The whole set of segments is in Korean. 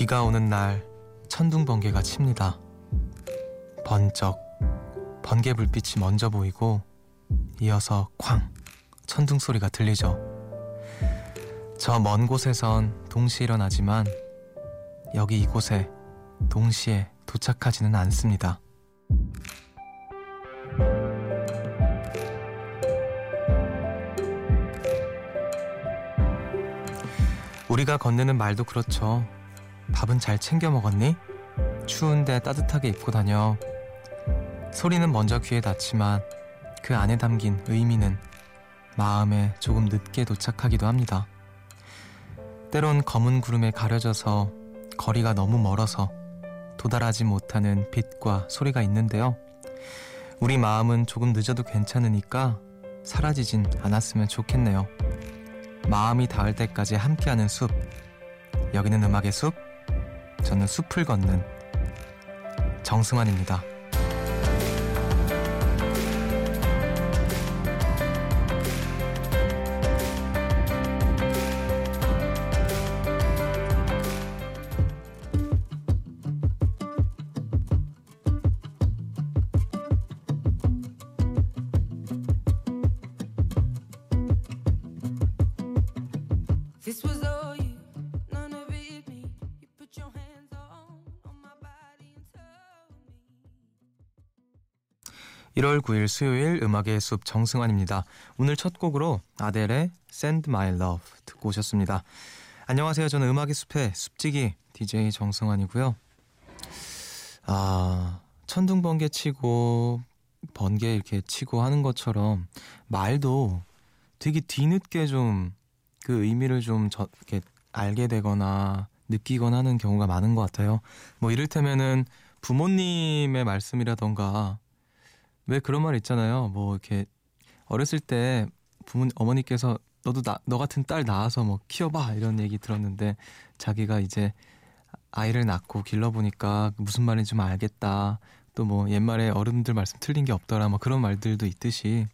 비가 오는 날 천둥 번개가 칩니다. 번쩍 번개 불빛이 먼저 보이고 이어서 쾅 천둥 소리가 들리죠. 저 먼 곳에선 동시에 일어나지만 여기 이곳에 동시에 도착하지는 않습니다. 우리가 건네는 말도 그렇죠. 밥은 잘 챙겨 먹었니? 추운데 따뜻하게 입고 다녀. 소리는 먼저 귀에 닿지만 그 안에 담긴 의미는 마음에 조금 늦게 도착하기도 합니다. 때론 검은 구름에 가려져서 거리가 너무 멀어서 도달하지 못하는 빛과 소리가 있는데요. 우리 마음은 조금 늦어도 괜찮으니까 사라지진 않았으면 좋겠네요. 마음이 닿을 때까지 함께하는 숲. 여기는 음악의 숲. 저는 숲을 걷는 정승환입니다. 1월 9일 수요일 음악의 숲 정승환입니다. 오늘 첫 곡으로 아델의 Send My Love 듣고 오셨습니다. 안녕하세요. 저는 음악의 숲의 숲지기 DJ 정승환이고요. 아, 천둥 번개 치고 번개 이렇게 치고 하는 것처럼 말도 되게 뒤늦게 좀 그 의미를 좀 저, 이렇게 알게 되거나 느끼거나 하는 경우가 많은 것 같아요. 뭐 이를테면은 부모님의 말씀이라던가 왜 그런 말 있잖아요. 뭐 이렇게 어렸을 때 부모 어머니께서 너도 나, 너 같은 딸 낳아서 뭐 키워봐 이런 얘기 들었는데 자기가 이제 아이를 낳고 길러보니까 무슨 말인지 좀 알겠다. 또 뭐 옛말에 어른들 말씀 틀린 게 없더라. 뭐 그런 말들도 있듯이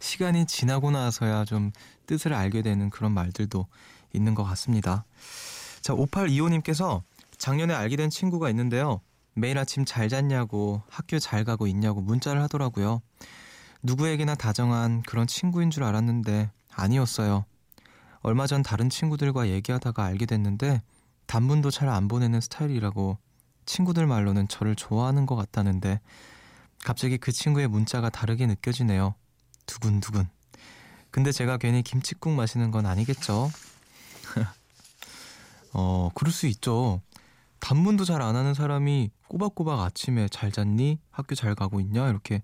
시간이 지나고 나서야 좀 뜻을 알게 되는 그런 말들도 있는 것 같습니다. 자, 5825님께서 작년에 알게 된 친구가 있는데요. 매일 아침 잘 잤냐고 학교 잘 가고 있냐고 문자를 하더라고요. 누구에게나 다정한 그런 친구인 줄 알았는데 아니었어요. 얼마 전 다른 친구들과 얘기하다가 알게 됐는데 단문도 잘 안 보내는 스타일이라고 친구들 말로는 저를 좋아하는 것 같다는데 갑자기 그 친구의 문자가 다르게 느껴지네요. 두근두근. 근데 제가 괜히 김치국 마시는 건 아니겠죠? 어, 그럴 수 있죠. 단문도 잘 안 하는 사람이 꼬박꼬박 아침에 잘 잤니? 학교 잘 가고 있냐? 이렇게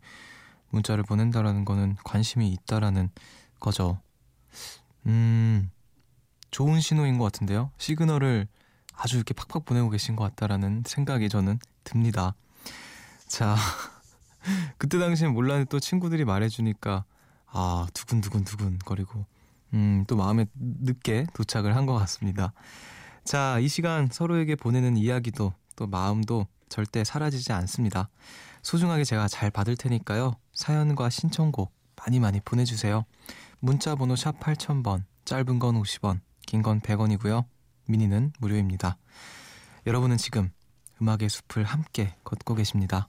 문자를 보낸다라는 거는 관심이 있다라는 거죠. 음, 좋은 신호인 것 같은데요. 시그널을 아주 이렇게 팍팍 보내고 계신 것 같다라는 생각이 저는 듭니다. 자, 그때 당시엔 몰랐는데 또 친구들이 말해주니까 아 두근두근 두근거리고 음, 또 마음에 늦게 도착을 한 것 같습니다. 자, 이 시간 서로에게 보내는 이야기도 또 마음도 절대 사라지지 않습니다. 소중하게 제가 잘 받을 테니까요. 사연과 신청곡 많이 많이 보내주세요. 문자 번호 샵 8000번, 짧은 건 50원, 긴 건 100원이고요. 미니는 무료입니다. 여러분은 지금 음악의 숲을 함께 걷고 계십니다.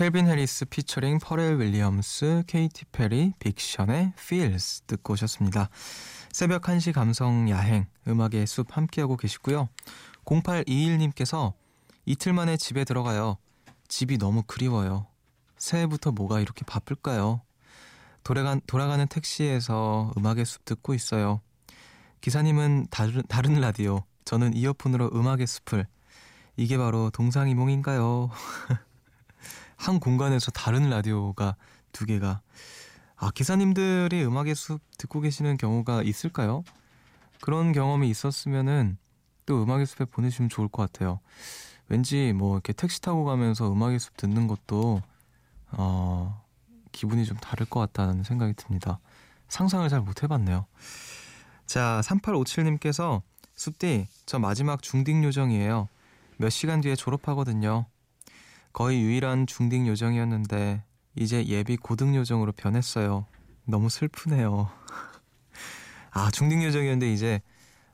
켈빈 해리스 피처링 퍼렐 윌리엄스, 케이티 페리, 빅션의 Feels 듣고 오셨습니다. 새벽 1시 감성 야행, 음악의 숲 함께하고 계시고요. 0821님께서 이틀 만에 집에 들어가요. 집이 너무 그리워요. 새해부터 뭐가 이렇게 바쁠까요? 돌아간, 돌아가는 택시에서 음악의 숲 듣고 있어요. 기사님은 다른, 다른 라디오, 저는 이어폰으로 음악의 숲을. 이게 바로 동상이몽인가요? 한 공간에서 다른 라디오가 두 개가. 아, 기사님들이 음악의 숲 듣고 계시는 경우가 있을까요? 그런 경험이 있었으면은 또 음악의 숲에 보내주시면 좋을 것 같아요. 왠지 뭐 이렇게 택시 타고 가면서 음악의 숲 듣는 것도 어, 기분이 좀 다를 것 같다는 생각이 듭니다. 상상을 잘 못 해봤네요. 자, 3857님께서 숲디, 저 마지막 중딩 요정이에요. 몇 시간 뒤에 졸업하거든요. 거의 유일한 중딩 요정이었는데 이제 예비 고등 요정으로 변했어요. 너무 슬프네요. 아, 중딩 요정이었는데 이제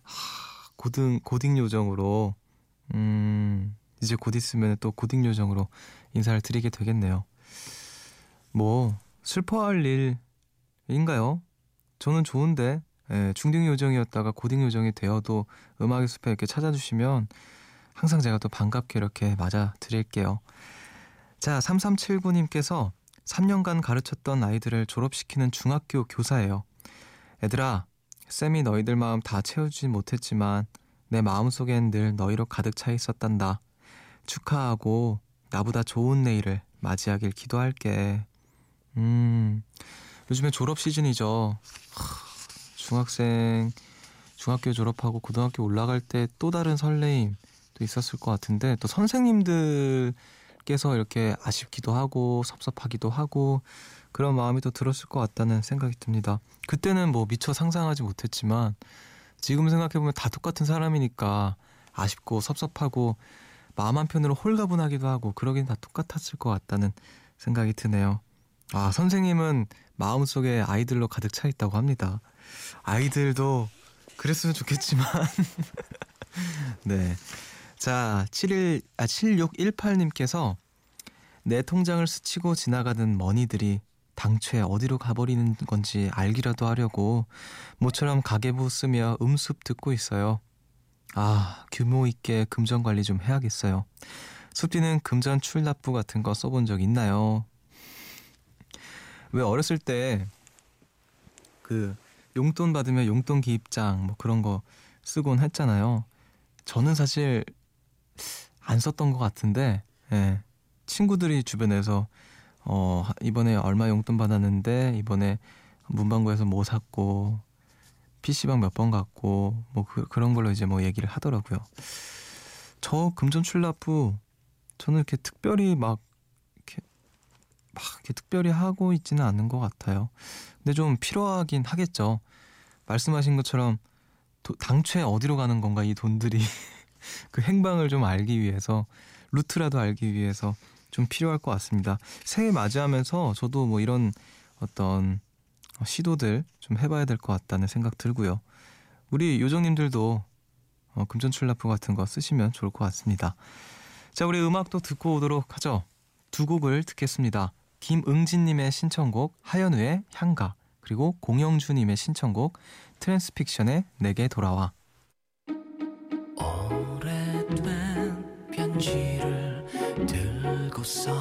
하, 고등 고딩 요정으로 음, 이제 곧 있으면 또 고딩 요정으로 인사를 드리게 되겠네요. 뭐 슬퍼할 일인가요? 저는 좋은데 예, 중딩 요정이었다가 고딩 요정이 되어도 음악의 숲에 이렇게 찾아주시면 항상 제가 또 반갑게 이렇게 맞아 드릴게요. 자, 3379님께서 3년간 가르쳤던 아이들을 졸업시키는 중학교 교사예요. 애들아, 쌤이 너희들 마음 다 채워주진 못했지만 내 마음속엔 늘 너희로 가득 차 있었단다. 축하하고 나보다 좋은 내일을 맞이하길 기도할게. 음, 요즘에 졸업 시즌이죠. 중학생, 중학교 졸업하고 고등학교 올라갈 때 또 다른 설레임 도 있었을 것 같은데 또 선생님들께서 이렇게 아쉽기도 하고 섭섭하기도 하고 그런 마음이 또 들었을 것 같다는 생각이 듭니다. 그때는 뭐 미처 상상하지 못했지만 지금 생각해보면 다 똑같은 사람이니까 아쉽고 섭섭하고 마음 한편으로 홀가분하기도 하고 그러긴 다 똑같았을 것 같다는 생각이 드네요. 아, 선생님은 마음속에 아이들로 가득 차 있다고 합니다. 아이들도 그랬으면 좋겠지만. 네. 자, 71, 아, 7618님께서 내 통장을 스치고 지나가는 머니들이 당최 어디로 가버리는 건지 알기라도 하려고 모처럼 가계부 쓰며 음습 듣고 있어요. 아, 규모 있게 금전 관리 좀 해야겠어요. 숲디는 금전 출납부 같은 거 써본 적 있나요? 왜 어렸을 때 그 용돈 받으면 용돈 기입장 뭐 그런 거 쓰곤 했잖아요. 저는 사실 안 썼던 것 같은데 예. 친구들이 주변에서 어 이번에 얼마 용돈 받았는데 이번에 문방구에서 뭐 샀고 PC방 몇 번 갔고 뭐 그, 그런 걸로 이제 뭐 얘기를 하더라고요. 저 금전 출납부 저는 이렇게 특별히 막막 이렇게 특별히 하고 있지는 않은 것 같아요. 근데 좀 필요하긴 하겠죠. 말씀하신 것처럼 도, 당최 어디로 가는 건가 이 돈들이 그 행방을 좀 알기 위해서 루트라도 알기 위해서 좀 필요할 것 같습니다. 새해 맞이하면서 저도 뭐 이런 어떤 시도들 좀 해봐야 될 것 같다는 생각 들고요. 우리 요정님들도 어, 금전출납부 같은 거 쓰시면 좋을 것 같습니다. 자, 우리 음악도 듣고 오도록 하죠. 두 곡을 듣겠습니다. 김응진님의 신청곡 하현우의 향가 그리고 공영주님의 신청곡 트랜스픽션의 내게 돌아와 편지를 들고서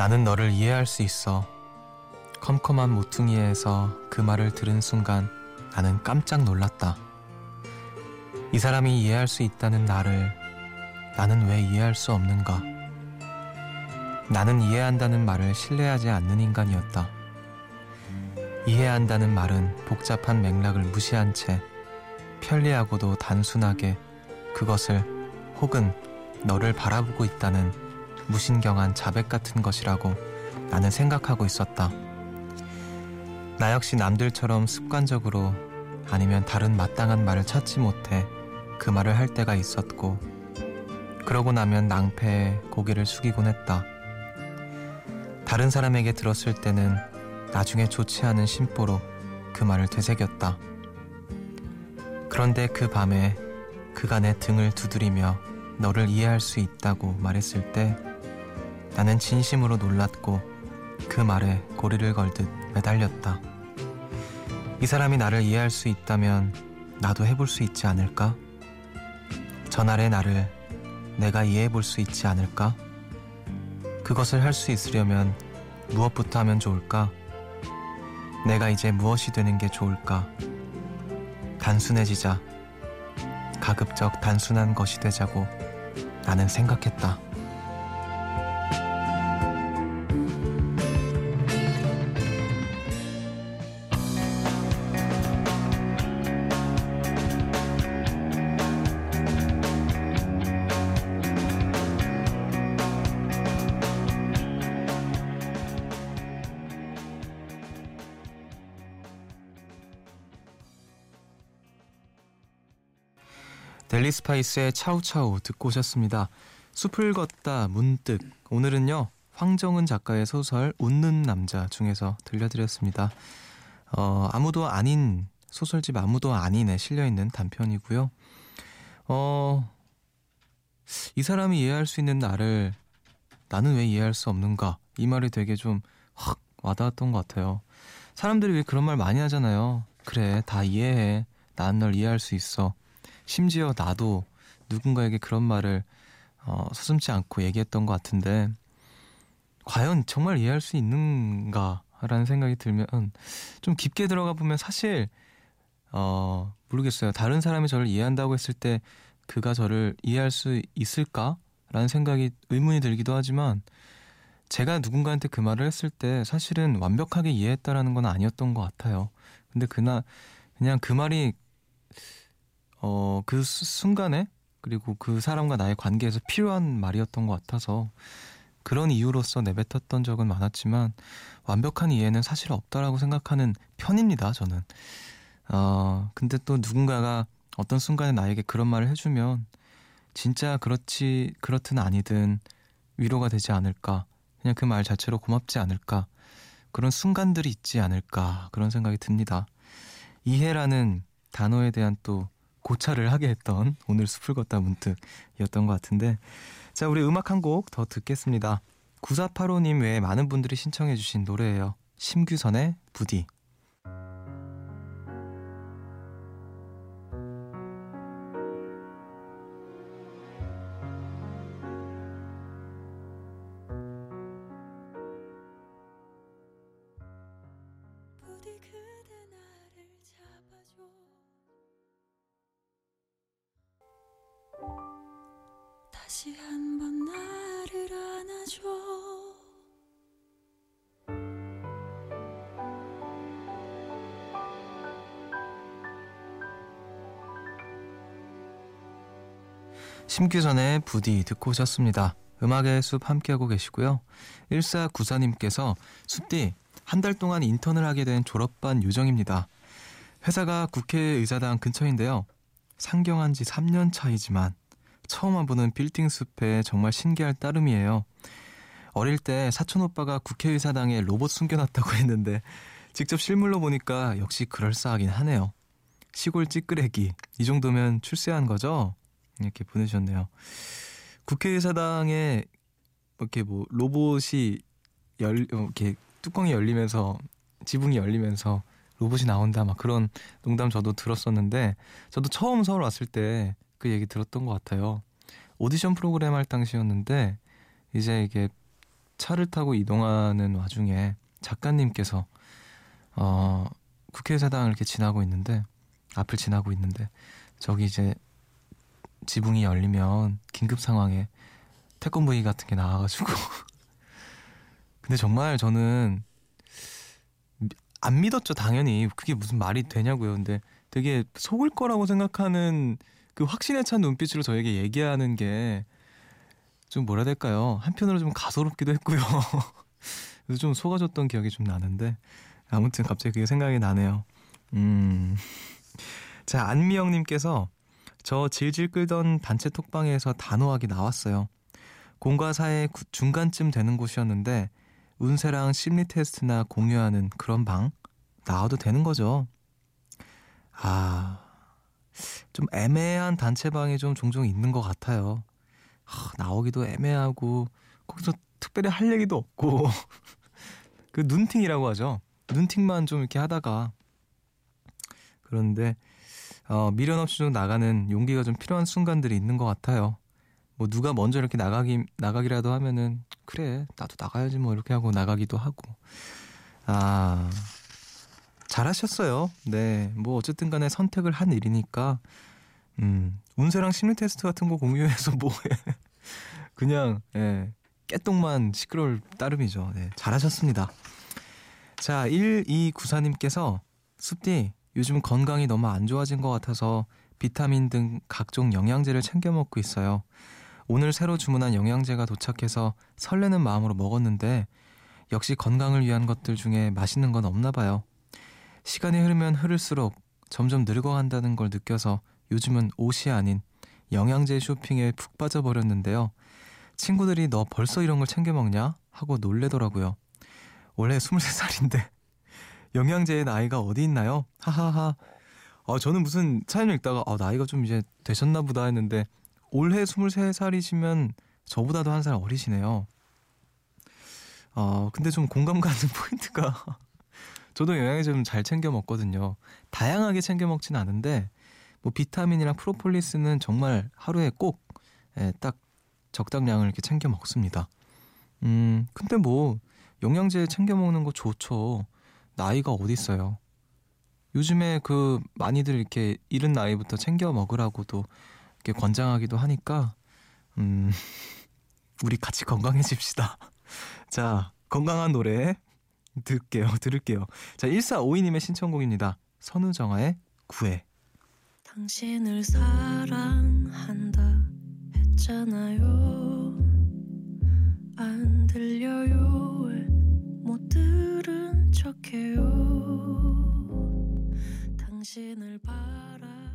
나는 너를 이해할 수 있어. 컴컴한 모퉁이에서 그 말을 들은 순간 나는 깜짝 놀랐다. 이 사람이 이해할 수 있다는 나를 나는 왜 이해할 수 없는가? 나는 이해한다는 말을 신뢰하지 않는 인간이었다. 이해한다는 말은 복잡한 맥락을 무시한 채 편리하고도 단순하게 그것을 혹은 너를 바라보고 있다는 무신경한 자백 같은 것이라고 나는 생각하고 있었다. 나 역시 남들처럼 습관적으로 아니면 다른 마땅한 말을 찾지 못해 그 말을 할 때가 있었고 그러고 나면 낭패에 고개를 숙이곤 했다. 다른 사람에게 들었을 때는 나중에 좋지 않은 심보로 그 말을 되새겼다. 그런데 그 밤에 내 등을 두드리며 너를 이해할 수 있다고 말했을 때 나는 진심으로 놀랐고 그 말에 고리를 걸듯 매달렸다. 이 사람이 나를 이해할 수 있다면 나도 해볼 수 있지 않을까? 전날의 나를 내가 이해해 볼 수 있지 않을까? 그것을 할 수 있으려면 무엇부터 하면 좋을까? 내가 이제 무엇이 되는 게 좋을까? 단순해지자. 가급적 단순한 것이 되자고 나는 생각했다. 스파이스의 차우차우 듣고 오셨습니다. 숲을 걷다 문득 오늘은요 황정은 작가의 소설 웃는 남자 중에서 들려드렸습니다. 어, 아무도 아닌 소설집 아무도 아닌에 실려 있는 단편이고요. 어, 이 사람이 이해할 수 있는 나를 나는 왜 이해할 수 없는가 이 말이 되게 좀 확 와닿았던 것 같아요. 사람들이 왜 그런 말 많이 하잖아요. 그래 다 이해해. 난 널 이해할 수 있어. 심지어 나도 누군가에게 그런 말을 어, 서슴지 않고 얘기했던 것 같은데 과연 정말 이해할 수 있는가라는 생각이 들면 좀 깊게 들어가 보면 사실 어, 모르겠어요. 다른 사람이 저를 이해한다고 했을 때 그가 저를 이해할 수 있을까라는 생각이 의문이 들기도 하지만 제가 누군가한테 그 말을 했을 때 사실은 완벽하게 이해했다라는 건 아니었던 것 같아요. 근데 그날 그냥 그 말이 어, 그 수- 순간에 그리고 그 사람과 나의 관계에서 필요한 말이었던 것 같아서 그런 이유로서 내뱉었던 적은 많았지만 완벽한 이해는 사실 없다라고 생각하는 편입니다. 저는. 어, 근데 또 누군가가 어떤 순간에 나에게 그런 말을 해주면 진짜 그렇지 그렇든 아니든 위로가 되지 않을까. 그냥 그 말 자체로 고맙지 않을까. 그런 순간들이 있지 않을까. 그런 생각이 듭니다. 이해라는 단어에 대한 또 고찰을 하게 했던 오늘 숲을 걷다 문득이었던 것 같은데 자 우리 음악 한 곡 더 듣겠습니다. 9485님 외에 많은 분들이 신청해 주신 노래예요. 심규선의 부디 다시 한 번 나를 안아줘. 심규선의 부디 듣고 오셨습니다. 음악의 숲 함께하고 계시고요. 1494님께서 숲디 한 달 동안 인턴을 하게 된 졸업반 요정입니다. 회사가 국회의사당 근처인데요. 상경한 지 3년 차이지만 처음 와보는 빌딩 숲에 정말 신기할 따름이에요. 어릴 때 사촌 오빠가 국회의사당에 로봇 숨겨놨다고 했는데 직접 실물로 보니까 역시 그럴싸하긴 하네요. 시골 찌끄레기 이 정도면 출세한 거죠? 이렇게 보내주셨네요. 국회의사당에 이렇게 뭐 로봇이 열 어, 이렇게 뚜껑이 열리면서 지붕이 열리면서 로봇이 나온다 막 그런 농담 저도 들었었는데 저도 처음 서울 왔을 때 그 얘기 들었던 것 같아요. 오디션 프로그램 할 당시였는데 이제 이게 차를 타고 이동하는 와중에 작가님께서 어 국회의사당을 이렇게 지나고 있는데 앞을 지나고 있는데 저기 이제 지붕이 열리면 긴급 상황에 태권브이 같은 게 나와가지고. 근데 정말 저는 미- 안 믿었죠 당연히. 그게 무슨 말이 되냐고요. 근데 되게 속을 거라고 생각하는 그 확신에 찬 눈빛으로 저에게 얘기하는 게 좀 뭐라 될까요 한편으로 좀 가소롭기도 했고요 그래서 좀 속아줬던 기억이 좀 나는데 아무튼 갑자기 그게 생각이 나네요 음. 자 안미영 님께서 저 질질 끌던 단체 톡방에서 단호하게 나왔어요. 공과 사의 구- 중간쯤 되는 곳이었는데 운세랑 심리 테스트나 공유하는 그런 방 나와도 되는 거죠. 아, 좀 애매한 단체방이 좀 종종 있는 것 같아요. 하, 나오기도 애매하고 거기서 특별히 할 얘기도 없고 그 눈팅이라고 하죠. 눈팅만 좀 이렇게 하다가 그런데 어, 미련 없이 좀 나가는 용기가 좀 필요한 순간들이 있는 것 같아요. 뭐 누가 먼저 이렇게 나가기 나가기라도 하면은 그래 나도 나가야지 뭐 이렇게 하고 나가기도 하고 아 잘하셨어요. 네, 뭐 어쨌든 간에 선택을 한 일이니까 음 운세랑 심리 테스트 같은 거 공유해서 뭐 해 그냥 예 깨똥만 시끄러울 따름이죠. 네, 잘하셨습니다. 자 1294님께서 숲디 요즘 건강이 너무 안 좋아진 것 같아서 비타민 등 각종 영양제를 챙겨 먹고 있어요. 오늘 새로 주문한 영양제가 도착해서 설레는 마음으로 먹었는데 역시 건강을 위한 것들 중에 맛있는 건 없나 봐요. 시간이 흐르면 흐를수록 점점 늙어간다는 걸 느껴서 요즘은 옷이 아닌 영양제 쇼핑에 푹 빠져버렸는데요. 친구들이 너 벌써 이런 걸 챙겨 먹냐? 하고 놀래더라고요. 원래 23살인데 영양제의 나이가 어디 있나요? 하하하. 아, 저는 무슨 사연을 읽다가 아, 나이가 좀 이제 되셨나 보다 했는데 올해 23살이시면 저보다도 한 살 어리시네요. 어, 근데 좀 공감 가는 포인트가 저도 영양제 좀 잘 챙겨 먹거든요. 다양하게 챙겨 먹진 않은데 뭐 비타민이랑 프로폴리스는 정말 하루에 꼭 예, 딱 적당량을 이렇게 챙겨 먹습니다. 음, 근데 뭐 영양제 챙겨 먹는 거 좋죠. 나이가 어디 있어요. 요즘에 그 많이들 이렇게 이른 나이부터 챙겨 먹으라고도 이렇게 권장하기도 하니까 음 우리 같이 건강해집시다. 자 건강한 노래 들을게요. 들을게요. 자 1452님의 신청곡입니다. 선우정아의 구애. 당신을 사랑한다 했잖아요 안 들려요 왜못 들은 척해요 당신을 알잖아요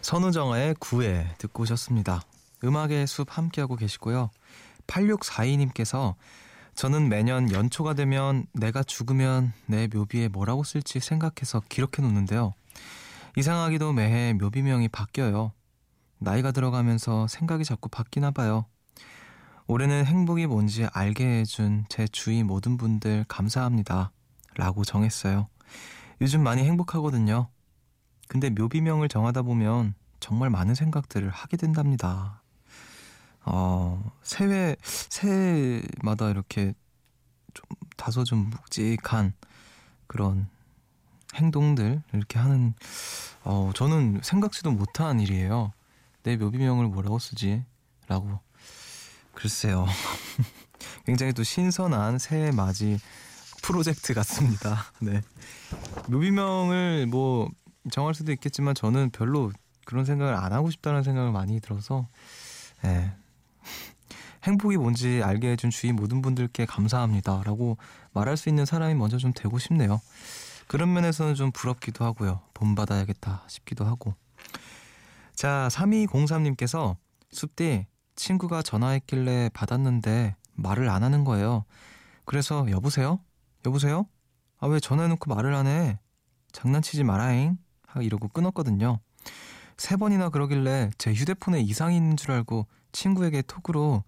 선우정아의 구애 듣고 오셨습니다. 음악의 숲 함께하고 계시고요. 8642님께서 저는 매년 연초가 되면 내가 죽으면 내 묘비에 뭐라고 쓸지 생각해서 기록해 놓는데요. 이상하기도 매해 묘비명이 바뀌어요. 나이가 들어가면서 생각이 자꾸 바뀌나 봐요. 올해는 행복이 뭔지 알게 해준 제 주위 모든 분들 감사합니다. 라고 정했어요. 요즘 많이 행복하거든요. 근데 묘비명을 정하다 보면 정말 많은 생각들을 하게 된답니다. 어, 새해, 새해마다 이렇게 좀 다소 좀 묵직한 그런 행동들 이렇게 하는, 어, 저는 생각지도 못한 일이에요. 내 묘비명을 뭐라고 쓰지? 라고. 글쎄요. 굉장히 또 신선한 새해 맞이 프로젝트 같습니다. 네. 묘비명을 뭐 정할 수도 있겠지만 저는 별로 그런 생각을 안 하고 싶다는 생각을 많이 들어서 예. 행복이 뭔지 알게 해준 주위 모든 분들께 감사합니다 라고 말할 수 있는 사람이 먼저 좀 되고 싶네요. 그런 면에서는 좀 부럽기도 하고요. 본받아야겠다 싶기도 하고. 자, 3203님께서 숲디 친구가 전화했길래 받았는데 말을 안 하는 거예요. 그래서 여보세요? 여보세요? 아 왜 전화해놓고 말을 안 해? 장난치지 마라잉. 하 이러고 끊었거든요. 세 번이나 그러길래 제 휴대폰에 있는 줄 알고 친구에게 톡으로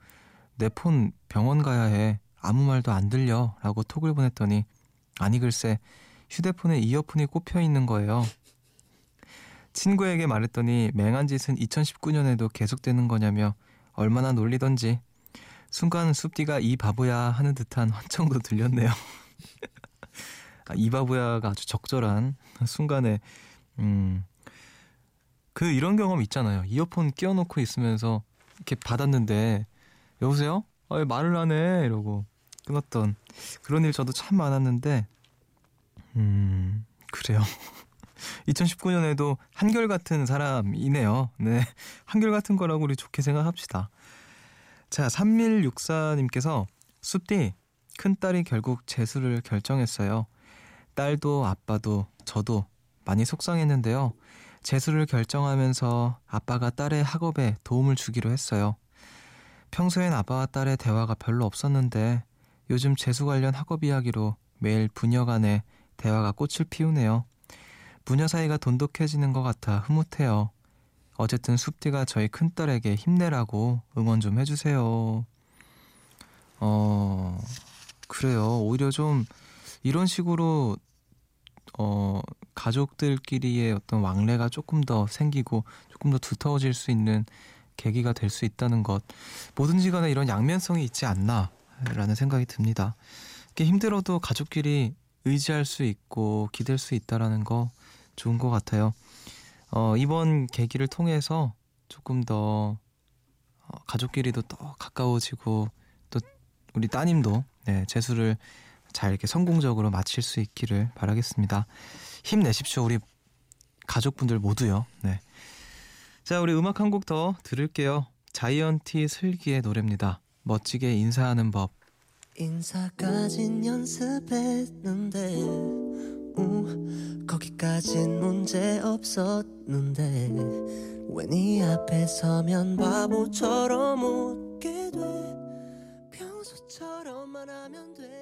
내 폰 병원 가야 해. 아무 말도 안 들려. 라고 톡을 보냈더니 아니 글쎄 휴대폰에 이어폰이 꼽혀 있는 거예요. 친구에게 말했더니 맹한 짓은 2019년에도 계속되는 거냐며 얼마나 놀리던지 순간 숲디가 이 바보야 하는 듯한 환청도 들렸네요. 아, 이 바보야가 아주 적절한 순간에 음. 그 이런 경험 있잖아요. 이어폰 끼워놓고 있으면서 이렇게 받았는데 여보세요? 아, 왜 말을 안 해? 이러고 끊었던 그런 일 저도 참 많았는데 음 그래요. 2019년에도 한결같은 사람이네요. 네. 한결같은 거라고 우리 좋게 생각합시다. 자, 3164님께서 숲디, 큰딸이 결국 재수를 결정했어요. 딸도 아빠도 저도 많이 속상했는데요. 재수를 결정하면서 아빠가 딸의 학업에 도움을 주기로 했어요. 평소엔 아빠와 딸의 대화가 별로 없었는데 요즘 재수 관련 학업 이야기로 매일 부녀 간의 대화가 꽃을 피우네요. 부녀 사이가 돈독해지는 것 같아 흐뭇해요. 어쨌든 숲디가 저희 큰딸에게 힘내라고 응원 좀 해주세요. 어, 그래요. 오히려 좀 이런 식으로 어, 가족들끼리의 어떤 왕래가 조금 더 생기고 조금 더 두터워질 수 있는 계기가 될 수 있다는 것. 뭐든지 간에 이런 양면성이 있지 않나라는 생각이 듭니다. 이렇게 힘들어도 가족끼리 의지할 수 있고 기댈 수 있다라는 거 좋은 것 같아요. 어, 이번 계기를 통해서 조금 더 어, 가족끼리도 더 가까워지고 또 우리 따님도 네, 재수를 잘 이렇게 성공적으로 마칠 수 있기를 바라겠습니다. 힘내십시오, 우리 가족분들 모두요. 네. 자, 우리 음악 한 곡 더 들을게요. 자이언티 슬기의 노래입니다. 멋지게 인사하는 법. 인사까진 연습했는데 우, 거기까진 문제 없었는데 왜네 앞에 서면 바보처럼 웃게 돼 평소처럼만 하면 돼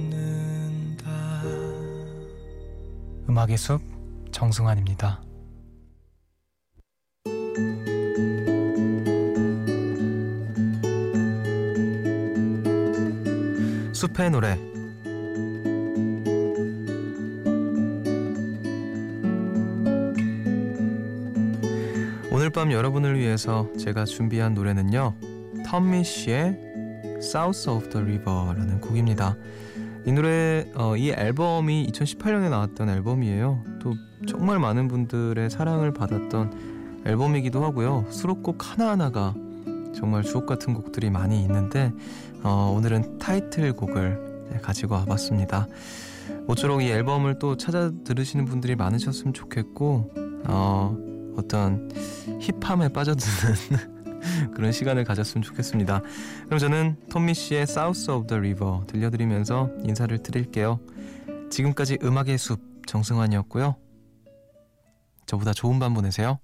음악의 숲 정승환입니다. 숲의 노래 오늘 밤 여러분을 위해서 제가 준비한 노래는요 텀미 씨의 South of the River라는 곡입니다. 이 노래 어, 이 앨범이 2018년에 나왔던 앨범이에요. 또 정말 많은 분들의 사랑을 받았던 앨범이기도 하고요. 수록곡 하나하나가 정말 주옥 같은 곡들이 많이 있는데 어, 오늘은 타이틀곡을 네, 가지고 와봤습니다. 모쪼록 이 앨범을 또 찾아 들으시는 분들이 많으셨으면 좋겠고 어, 어떤 힙함에 빠져드는 그런 시간을 가졌으면 좋겠습니다. 그럼 저는 톰미 씨의 South of the River 들려드리면서 인사를 드릴게요. 지금까지 음악의 숲 정승환이었고요. 저보다 좋은 밤 보내세요.